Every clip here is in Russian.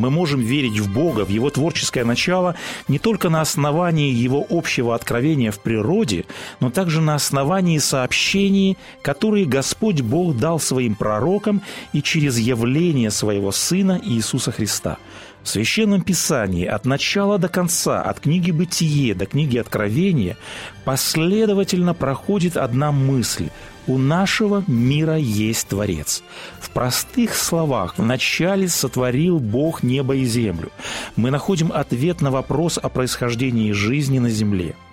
Мы можем верить в Бога, в Его творческое начало не только на основании Его общего откровения в природе, но также на основании сообщений, которые Господь Бог дал своим пророкам и через явление Своего Сына Иисуса Христа – в Священном Писании от начала до конца, от книги «Бытие» до книги «Откровения» последовательно проходит одна мысль – у нашего мира есть Творец. В простых словах, вначале сотворил Бог небо и землю. Мы находим ответ на вопрос о происхождении жизни на земле –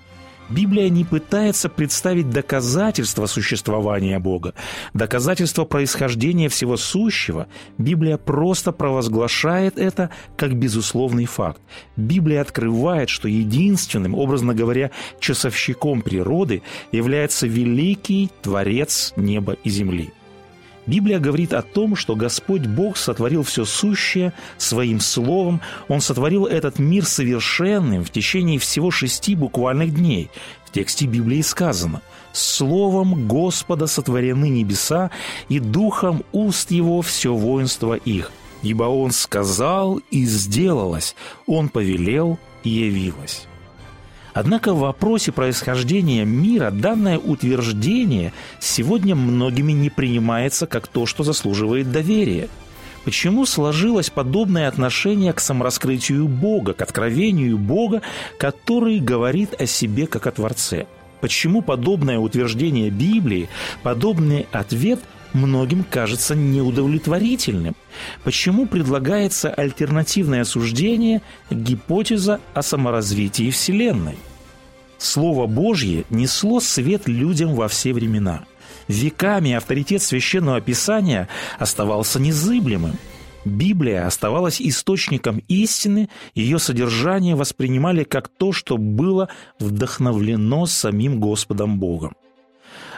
Библия не пытается представить доказательства существования Бога, доказательства происхождения всего сущего. Библия просто провозглашает это как безусловный факт. Библия открывает, что единственным, образно говоря, часовщиком природы является великий Творец неба и земли. Библия говорит о том, что Господь Бог сотворил все сущее своим словом. Он сотворил этот мир совершенным в течение всего шести буквальных дней. В тексте Библии сказано «Словом Господа сотворены небеса, и духом уст Его все воинство их. Ибо Он сказал, и сделалось, Он повелел, и явилось». Однако в вопросе происхождения мира данное утверждение сегодня многими не принимается как то, что заслуживает доверия. Почему сложилось подобное отношение к самораскрытию Бога, к откровению Бога, который говорит о себе как о Творце? Почему подобное утверждение Библии, подобный ответ многим кажется неудовлетворительным? Почему предлагается альтернативное суждение, гипотеза о саморазвитии Вселенной? Слово Божье несло свет людям во все времена. Веками авторитет священного писания оставался незыблемым. Библия оставалась источником истины, ее содержание воспринимали как то, что было вдохновлено самим Господом Богом.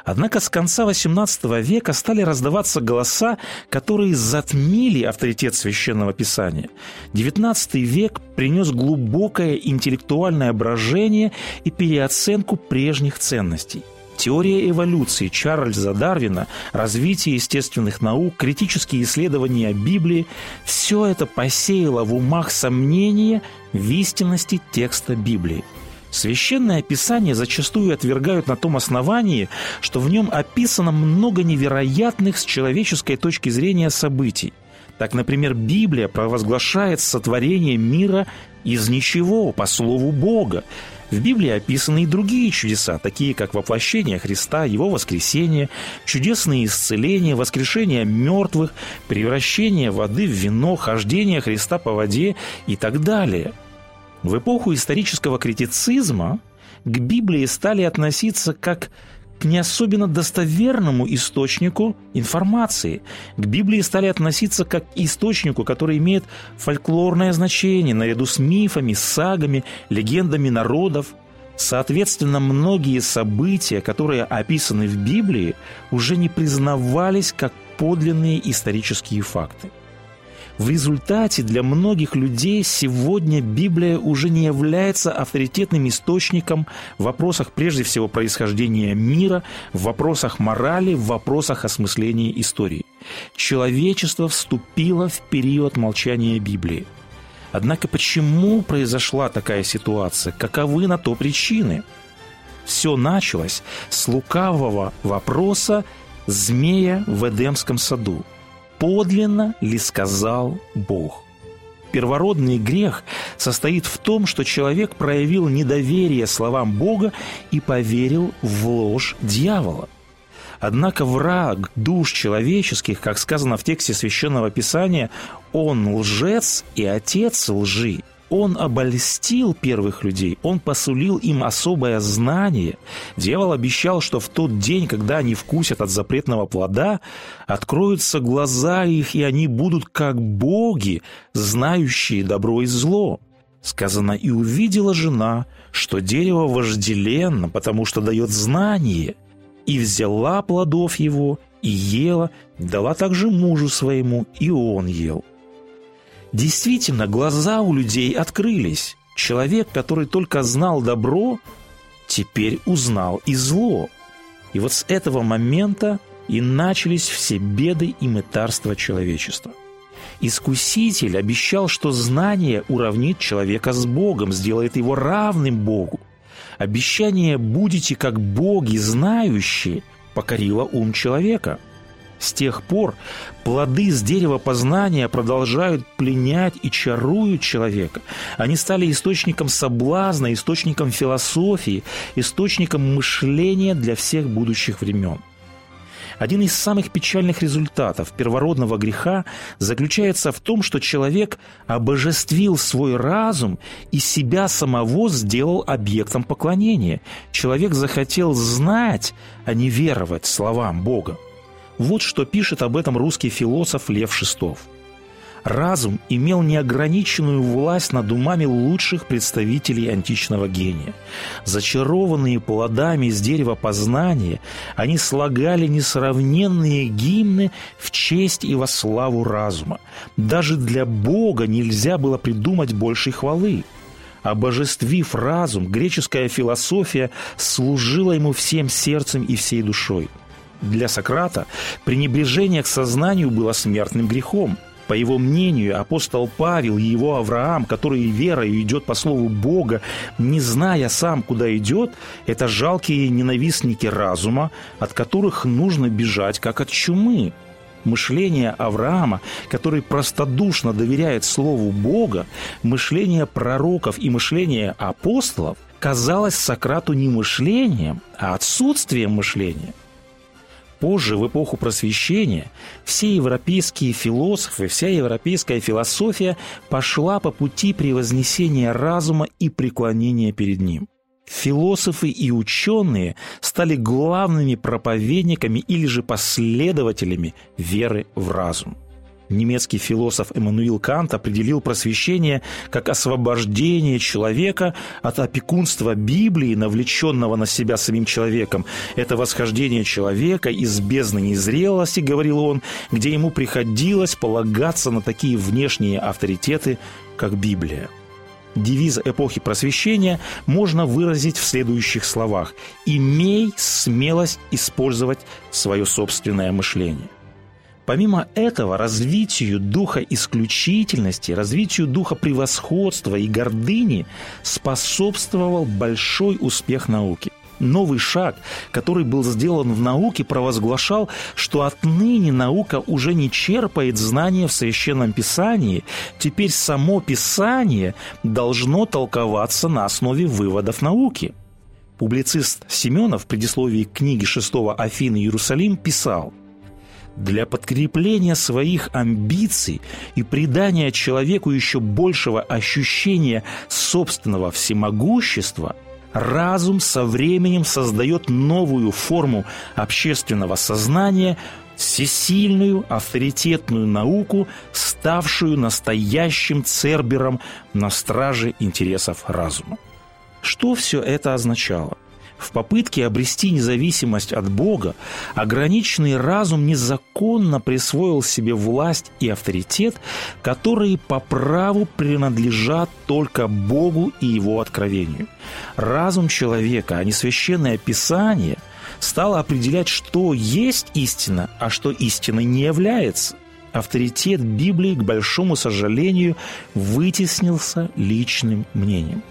Однако с конца XVIII века стали раздаваться голоса, которые затмили авторитет Священного Писания. XIX век принес глубокое интеллектуальное брожение и переоценку прежних ценностей – Теория эволюции Чарльза Дарвина, развитие естественных наук, критические исследования Библии – все это посеяло в умах сомнения в истинности текста Библии – Священное Писание зачастую отвергают на том основании, что в нем описано много невероятных с человеческой точки зрения событий. Так, например, Библия провозглашает сотворение мира из ничего, по слову Бога. В Библии описаны и другие чудеса, такие как воплощение Христа, Его воскресение, чудесные исцеления, воскрешение мертвых, превращение воды в вино, хождение Христа по воде и так далее – в эпоху исторического критицизма к Библии стали относиться как к не особенно достоверному источнику информации. К Библии стали относиться как к источнику, который имеет фольклорное значение наряду с мифами, сагами, легендами народов. Соответственно, многие события, которые описаны в Библии, уже не признавались как подлинные исторические факты. В результате для многих людей сегодня Библия уже не является авторитетным источником в вопросах прежде всего происхождения мира, в вопросах морали, в вопросах осмысления истории. Человечество вступило в период молчания Библии. Однако почему произошла такая ситуация? Каковы на то причины? Все началось с лукавого вопроса змея в Эдемском саду – подлинно ли сказал Бог? Первородный грех состоит в том, что человек проявил недоверие словам Бога и поверил в ложь дьявола. Однако враг душ человеческих, как сказано в тексте Священного Писания, он лжец и отец лжи – он обольстил первых людей, он посулил им особое знание. Дьявол обещал, что в тот день, когда они вкусят от запретного плода, откроются глаза их, и они будут как боги, знающие добро и зло. Сказано, и увидела жена, что дерево вожделенно, потому что дает знание, и взяла плодов его, и ела, дала также мужу своему, и он ел. Действительно, глаза у людей открылись. Человек, который только знал добро, теперь узнал и зло. И вот с этого момента и начались все беды и мытарства человечества. Искуситель обещал, что знание уравнит человека с Богом, сделает его равным Богу. Обещание «будете как боги, знающие» покорило ум человека – с тех пор плоды с дерева познания продолжают пленять и чаруют человека. Они стали источником соблазна, источником философии, источником мышления для всех будущих времен. Один из самых печальных результатов первородного греха заключается в том, что человек обожествил свой разум и себя самого сделал объектом поклонения. Человек захотел знать, а не веровать словам Бога. Вот что пишет об этом русский философ Лев Шестов. Разум имел неограниченную власть над умами лучших представителей античного гения. Зачарованные плодами из дерева познания, они слагали несравненные гимны в честь и во славу разума. Даже для Бога нельзя было придумать большей хвалы. Обожествив разум, греческая философия служила ему всем сердцем и всей душой – для Сократа пренебрежение к сознанию было смертным грехом. По его мнению, апостол Павел и его Авраам, который верой идет по слову Бога, не зная сам, куда идет, это жалкие ненавистники разума, от которых нужно бежать, как от чумы. Мышление Авраама, который простодушно доверяет Слову Бога, мышление пророков и мышление апостолов казалось Сократу не мышлением, а отсутствием мышления – Позже, в эпоху просвещения, все европейские философы, вся европейская философия пошла по пути превознесения разума и преклонения перед ним. Философы и ученые стали главными проповедниками или же последователями веры в разум. Немецкий философ Эммануил Кант определил просвещение как освобождение человека от опекунства Библии, навлеченного на себя самим человеком. Это восхождение человека из бездны незрелости, говорил он, где ему приходилось полагаться на такие внешние авторитеты, как Библия. Девиз эпохи просвещения можно выразить в следующих словах «Имей смелость использовать свое собственное мышление». Помимо этого, развитию духа исключительности, развитию духа превосходства и гордыни способствовал большой успех науки. Новый шаг, который был сделан в науке, провозглашал, что отныне наука уже не черпает знания в Священном Писании, теперь само Писание должно толковаться на основе выводов науки. Публицист Семенов в предисловии книги шестого Афины Иерусалим писал – для подкрепления своих амбиций и придания человеку еще большего ощущения собственного всемогущества, разум со временем создает новую форму общественного сознания, всесильную авторитетную науку, ставшую настоящим цербером на страже интересов разума. Что все это означало? В попытке обрести независимость от Бога, ограниченный разум незаконно присвоил себе власть и авторитет, которые по праву принадлежат только Богу и Его откровению. Разум человека, а не священное Писание, стало определять, что есть истина, а что истиной не является – авторитет Библии, к большому сожалению, вытеснился личным мнением.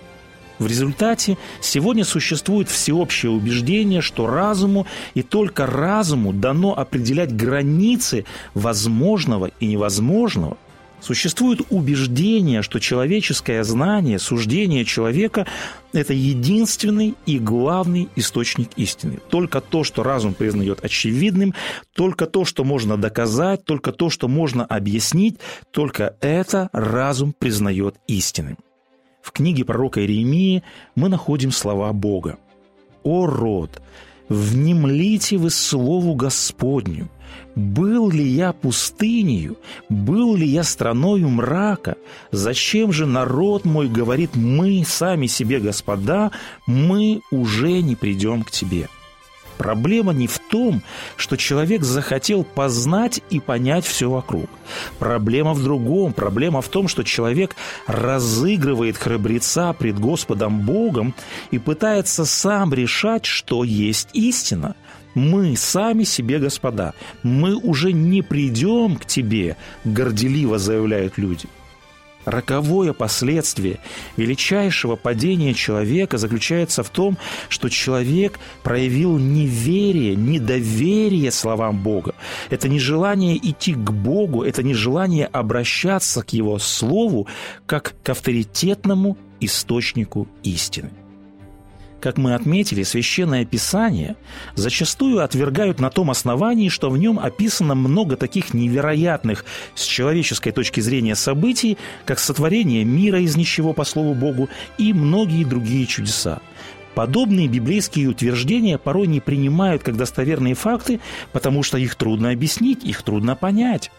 В результате сегодня существует всеобщее убеждение, что разуму и только разуму дано определять границы возможного и невозможного. Существует убеждение, что человеческое знание, суждение человека – это единственный и главный источник истины. Только то, что разум признает очевидным, только то, что можно доказать, только то, что можно объяснить, только это разум признает истинным. В книге пророка Иеремии мы находим слова Бога. «О род, внемлите вы слову Господню, был ли я пустынею, был ли я страною мрака? Зачем же народ мой говорит, мы сами себе, господа, мы уже не придем к тебе?» Проблема не в том, что человек захотел познать и понять все вокруг. Проблема в другом. Проблема в том, что человек разыгрывает храбреца пред Господом Богом и пытается сам решать, что есть истина. Мы сами себе господа. Мы уже не придем к тебе, горделиво заявляют люди. Роковое последствие величайшего падения человека заключается в том, что человек проявил неверие, недоверие словам Бога. Это не желание идти к Богу, это не желание обращаться к Его Слову как к авторитетному источнику истины. Как мы отметили, Священное Писание зачастую отвергают на том основании, что в нем описано много таких невероятных с человеческой точки зрения событий, как сотворение мира из ничего по слову Богу и многие другие чудеса. Подобные библейские утверждения порой не принимают как достоверные факты, потому что их трудно объяснить, их трудно понять.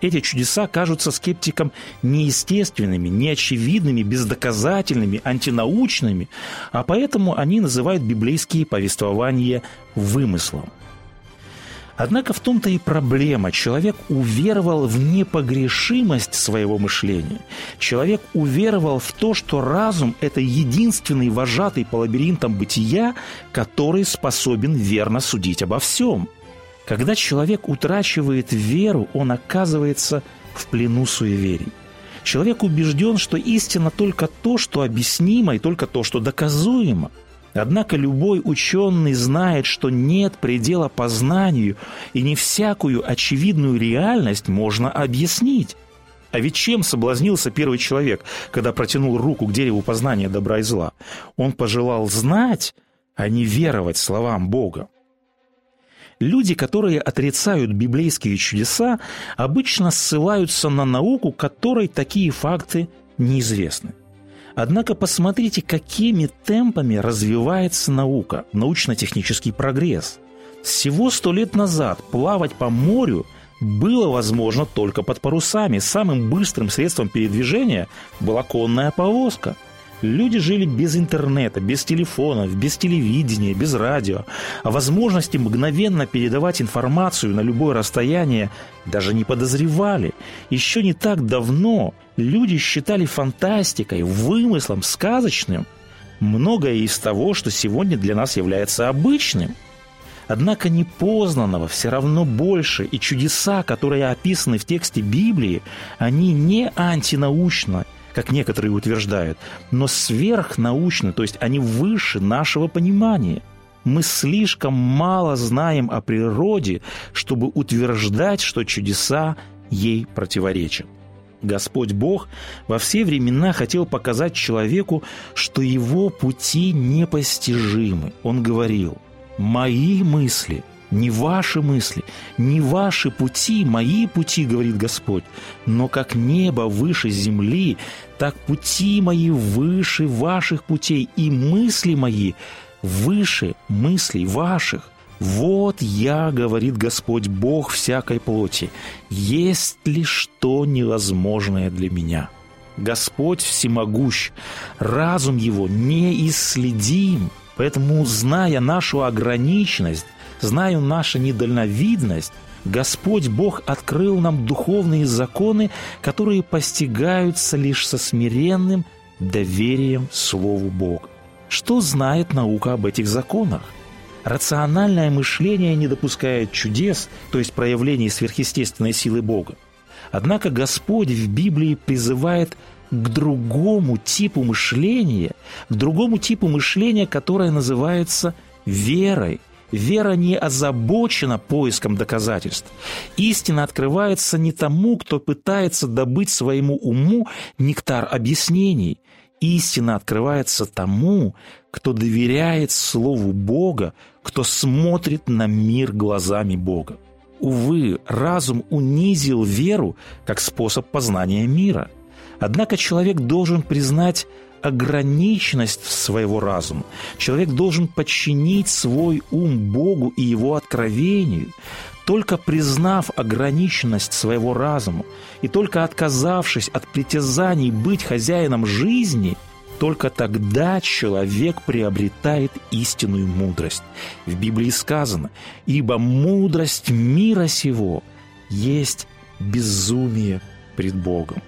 Эти чудеса кажутся скептикам неестественными, неочевидными, бездоказательными, антинаучными, а поэтому они называют библейские повествования вымыслом. Однако в том-то и проблема. Человек уверовал в непогрешимость своего мышления. Человек уверовал в то, что разум – это единственный вожатый по лабиринтам бытия, который способен верно судить обо всем – когда человек утрачивает веру, он оказывается в плену суеверий. Человек убежден, что истина только то, что объяснимо, и только то, что доказуемо. Однако любой ученый знает, что нет предела познанию, и не всякую очевидную реальность можно объяснить. А ведь чем соблазнился первый человек, когда протянул руку к дереву познания добра и зла? Он пожелал знать, а не веровать словам Бога. Люди, которые отрицают библейские чудеса, обычно ссылаются на науку, которой такие факты неизвестны. Однако посмотрите, какими темпами развивается наука, научно-технический прогресс. Всего сто лет назад плавать по морю было возможно только под парусами. Самым быстрым средством передвижения была конная повозка – Люди жили без интернета, без телефонов, без телевидения, без радио. О возможности мгновенно передавать информацию на любое расстояние даже не подозревали. Еще не так давно люди считали фантастикой, вымыслом, сказочным многое из того, что сегодня для нас является обычным. Однако непознанного все равно больше, и чудеса, которые описаны в тексте Библии, они не антинаучно – как некоторые утверждают, но сверхнаучны, то есть они выше нашего понимания. Мы слишком мало знаем о природе, чтобы утверждать, что чудеса ей противоречат. Господь Бог во все времена хотел показать человеку, что его пути непостижимы. Он говорил, «Мои мысли – не ваши мысли, не ваши пути, мои пути, говорит Господь, но как небо выше земли, так пути мои выше ваших путей, и мысли мои выше мыслей ваших. Вот я, говорит Господь Бог всякой плоти, есть ли что невозможное для меня? Господь всемогущ, разум его неисследим, поэтому, зная нашу ограниченность, знаю нашу недальновидность, Господь Бог открыл нам духовные законы, которые постигаются лишь со смиренным доверием Слову Бога. Что знает наука об этих законах? Рациональное мышление не допускает чудес, то есть проявлений сверхъестественной силы Бога. Однако Господь в Библии призывает к другому типу мышления, к другому типу мышления, которое называется верой, Вера не озабочена поиском доказательств. Истина открывается не тому, кто пытается добыть своему уму нектар объяснений. Истина открывается тому, кто доверяет Слову Бога, кто смотрит на мир глазами Бога. Увы, разум унизил веру как способ познания мира. Однако человек должен признать ограниченность своего разума. Человек должен подчинить свой ум Богу и его откровению. только признав ограниченность своего разума и только отказавшись от притязаний быть хозяином жизни, только тогда человек приобретает истинную мудрость. В Библии сказано, «Ибо мудрость мира сего есть безумие пред Богом».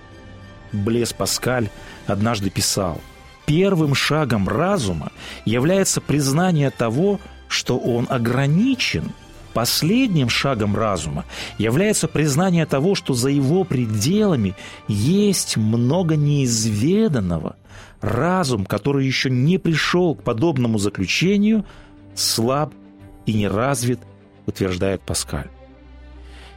Блес Паскаль однажды писал, «Первым шагом разума является признание того, что он ограничен. Последним шагом разума является признание того, что за его пределами есть много неизведанного. Разум, который еще не пришел к подобному заключению, слаб и не развит, утверждает Паскаль.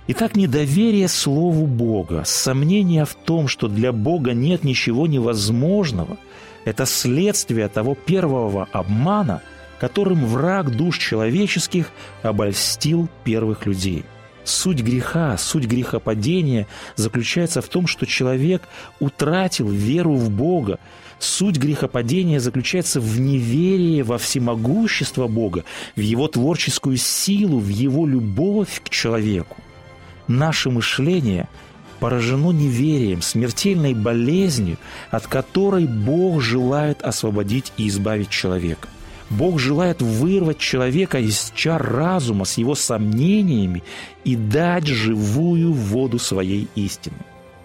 Итак, недоверие Слову Бога, сомнение в том, что для Бога нет ничего невозможного, это следствие того первого обмана – которым враг душ человеческих обольстил первых людей. Суть греха, суть грехопадения заключается в том, что человек утратил веру в Бога. Суть грехопадения заключается в неверии во всемогущество Бога, в Его творческую силу, в Его любовь к человеку. Наше мышление поражено неверием, смертельной болезнью, от которой Бог желает освободить и избавить человека – Бог желает вырвать человека из чар разума с его сомнениями и дать живую воду своей истины.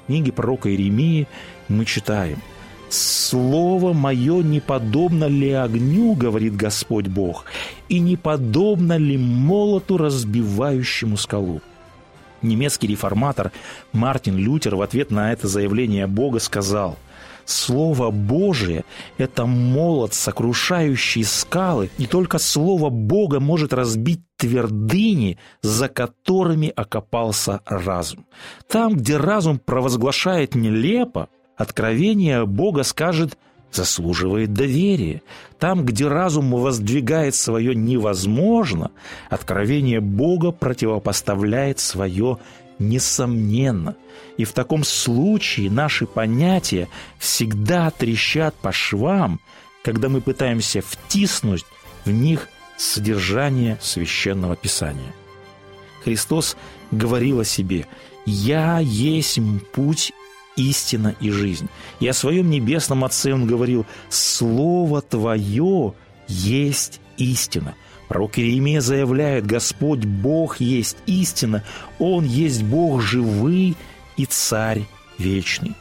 В книге пророка Иеремии мы читаем «Слово мое не подобно ли огню, говорит Господь Бог, и не подобно ли молоту, разбивающему скалу?» Немецкий реформатор Мартин Лютер в ответ на это заявление Бога сказал – Слово Божие – это молот, сокрушающий скалы. Не только Слово Бога может разбить твердыни, за которыми окопался разум. Там, где разум провозглашает нелепо, откровение Бога скажет заслуживает доверия. Там, где разум воздвигает свое невозможно, откровение Бога противопоставляет свое несомненно. И в таком случае наши понятия всегда трещат по швам, когда мы пытаемся втиснуть в них содержание священного писания. Христос говорил о себе «Я есть путь, истина и жизнь». И о своем небесном Отце Он говорил «Слово Твое есть истина». Пророк Иеремия заявляет, Господь Бог есть истина, Он есть Бог живый и Царь вечный.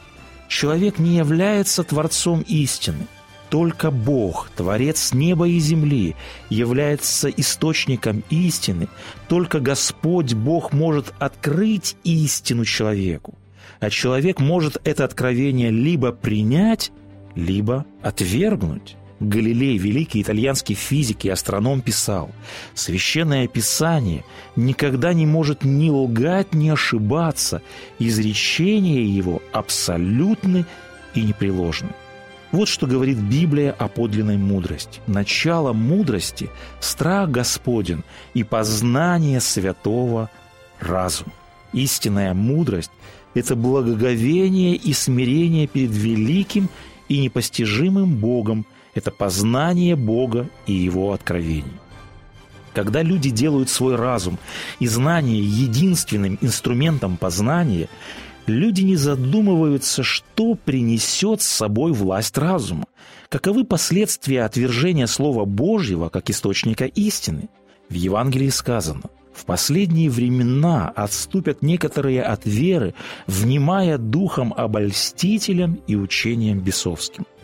Человек не является Творцом истины. Только Бог, Творец неба и земли, является источником истины. Только Господь Бог может открыть истину человеку. А человек может это откровение либо принять, либо отвергнуть. Галилей, великий итальянский физик и астроном, писал, «Священное Писание никогда не может ни лгать, ни ошибаться. Изречения его абсолютны и непреложны». Вот что говорит Библия о подлинной мудрости. Начало мудрости – страх Господен и познание святого разума. Истинная мудрость – это благоговение и смирение перед великим и непостижимым Богом – это познание Бога и Его откровений. Когда люди делают свой разум и знание единственным инструментом познания, люди не задумываются, что принесет с собой власть разума, каковы последствия отвержения Слова Божьего как источника истины. В Евангелии сказано, в последние времена отступят некоторые от веры, внимая духом обольстителям и учением бесовским –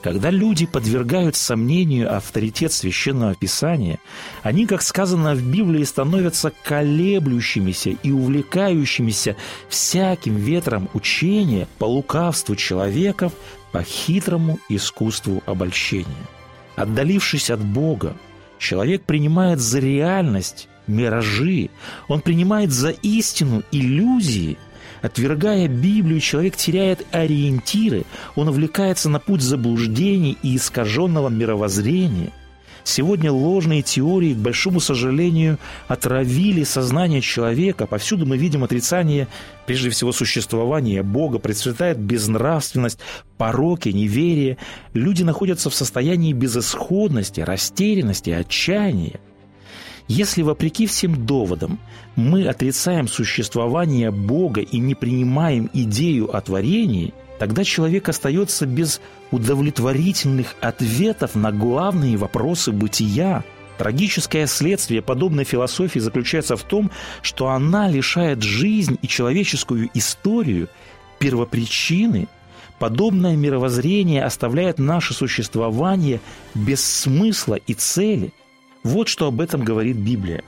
когда люди подвергают сомнению авторитет Священного Писания, они, как сказано в Библии, становятся колеблющимися и увлекающимися всяким ветром учения по лукавству человеков, по хитрому искусству обольщения. Отдалившись от Бога, человек принимает за реальность миражи, он принимает за истину иллюзии – Отвергая Библию, человек теряет ориентиры, он увлекается на путь заблуждений и искаженного мировоззрения. Сегодня ложные теории, к большому сожалению, отравили сознание человека. Повсюду мы видим отрицание, прежде всего, существования Бога, процветает безнравственность, пороки, неверие. Люди находятся в состоянии безысходности, растерянности, отчаяния. Если, вопреки всем доводам, мы отрицаем существование Бога и не принимаем идею о творении, тогда человек остается без удовлетворительных ответов на главные вопросы бытия. Трагическое следствие подобной философии заключается в том, что она лишает жизнь и человеческую историю первопричины. Подобное мировоззрение оставляет наше существование без смысла и цели – вот что об этом говорит Библия.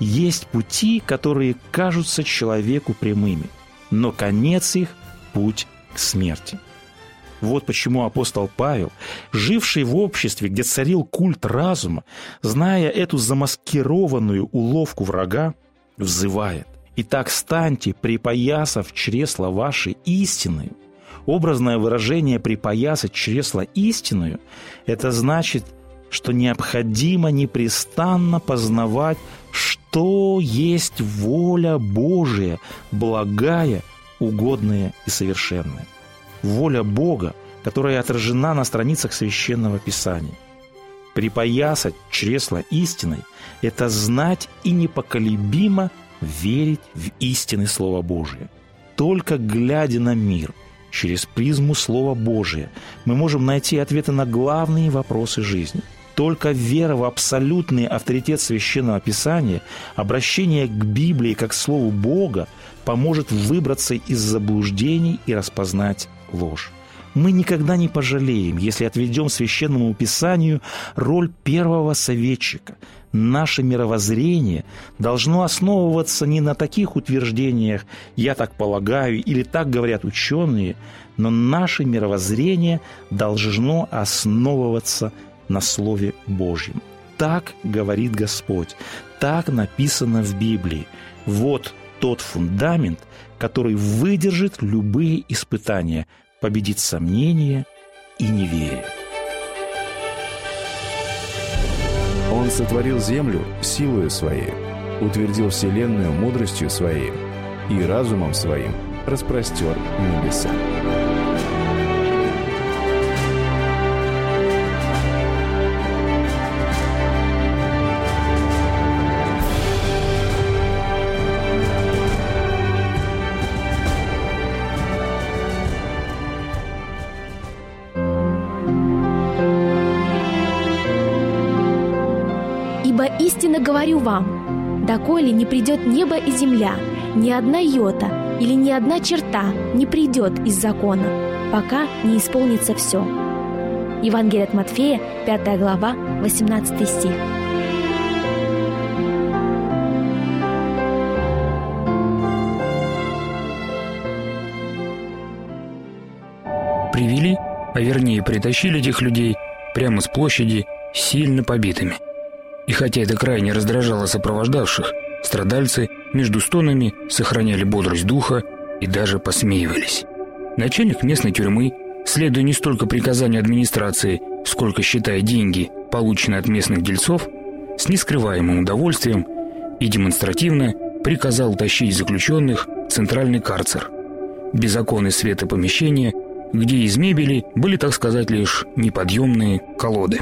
Есть пути, которые кажутся человеку прямыми, но конец их – путь к смерти. Вот почему апостол Павел, живший в обществе, где царил культ разума, зная эту замаскированную уловку врага, взывает «Итак станьте, припоясав чресла вашей истиною». Образное выражение «припоясать чресла истинную» – это значит – что необходимо непрестанно познавать, что есть воля Божия, благая, угодная и совершенная. Воля Бога, которая отражена на страницах Священного Писания. Припоясать чресло истиной – это знать и непоколебимо верить в истины Слова Божия. Только глядя на мир через призму Слова Божия мы можем найти ответы на главные вопросы жизни – только вера в абсолютный авторитет Священного Писания, обращение к Библии как к Слову Бога поможет выбраться из заблуждений и распознать ложь. Мы никогда не пожалеем, если отведем Священному Писанию роль первого советчика. Наше мировоззрение должно основываться не на таких утверждениях «я так полагаю» или «так говорят ученые», но наше мировоззрение должно основываться на Слове Божьем. Так говорит Господь, так написано в Библии. Вот тот фундамент, который выдержит любые испытания, победит сомнения и неверие. Он сотворил землю силою своей, утвердил вселенную мудростью своей и разумом своим распростер небеса. Истинно говорю вам, доколе не придет небо и земля, ни одна йота или ни одна черта не придет из закона, пока не исполнится все». Евангелие от Матфея, 5 глава, 18 стих. Привели, а вернее притащили этих людей прямо с площади сильно побитыми – и хотя это крайне раздражало сопровождавших, страдальцы между стонами сохраняли бодрость духа и даже посмеивались. Начальник местной тюрьмы, следуя не столько приказанию администрации, сколько считая деньги, полученные от местных дельцов, с нескрываемым удовольствием и демонстративно приказал тащить заключенных в центральный карцер. Без окон и света помещения, где из мебели были, так сказать, лишь неподъемные колоды.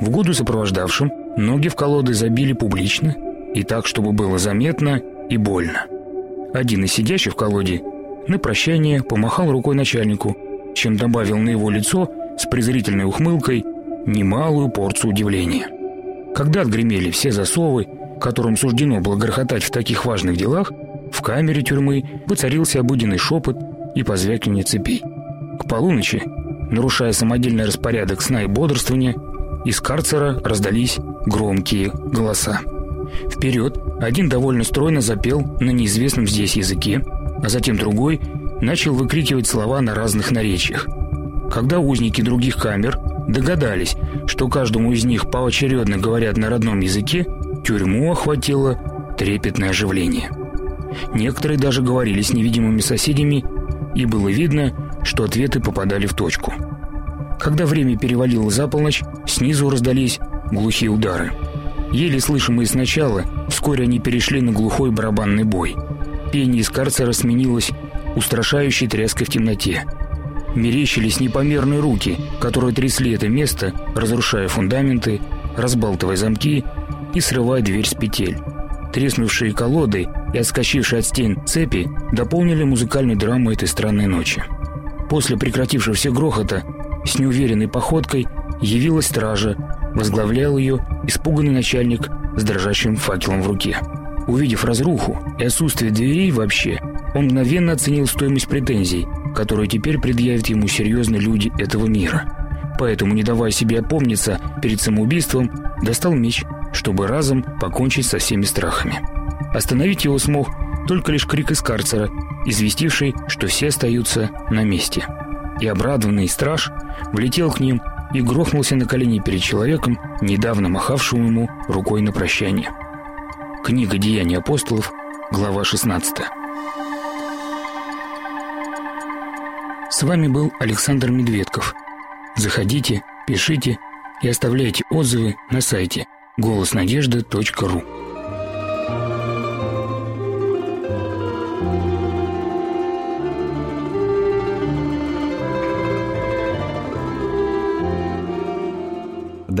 В году сопровождавшим Ноги в колоды забили публично и так, чтобы было заметно и больно. Один из сидящих в колоде на прощание помахал рукой начальнику, чем добавил на его лицо с презрительной ухмылкой немалую порцию удивления. Когда отгремели все засовы, которым суждено было грохотать в таких важных делах, в камере тюрьмы воцарился обыденный шепот и позвякивание цепей. К полуночи, нарушая самодельный распорядок сна и бодрствования, из карцера раздались громкие голоса. Вперед один довольно стройно запел на неизвестном здесь языке, а затем другой начал выкрикивать слова на разных наречиях. Когда узники других камер догадались, что каждому из них поочередно говорят на родном языке, тюрьму охватило трепетное оживление. Некоторые даже говорили с невидимыми соседями, и было видно, что ответы попадали в точку. Когда время перевалило за полночь, снизу раздались глухие удары. Еле слышимые сначала, вскоре они перешли на глухой барабанный бой. Пение из карцера сменилось устрашающей тряской в темноте. Мерещились непомерные руки, которые трясли это место, разрушая фундаменты, разбалтывая замки и срывая дверь с петель. Треснувшие колоды и отскочившие от стен цепи дополнили музыкальную драму этой странной ночи. После прекратившегося грохота с неуверенной походкой явилась стража, возглавлял ее испуганный начальник с дрожащим факелом в руке. Увидев разруху и отсутствие дверей вообще, он мгновенно оценил стоимость претензий, которые теперь предъявят ему серьезные люди этого мира. Поэтому, не давая себе опомниться перед самоубийством, достал меч, чтобы разом покончить со всеми страхами. Остановить его смог только лишь крик из карцера, известивший, что все остаются на месте. И обрадованный страж влетел к ним и грохнулся на колени перед человеком, недавно махавшим ему рукой на прощание. Книга «Деяния апостолов», глава 16. С вами был Александр Медведков. Заходите, пишите и оставляйте отзывы на сайте голоснадежды.ру.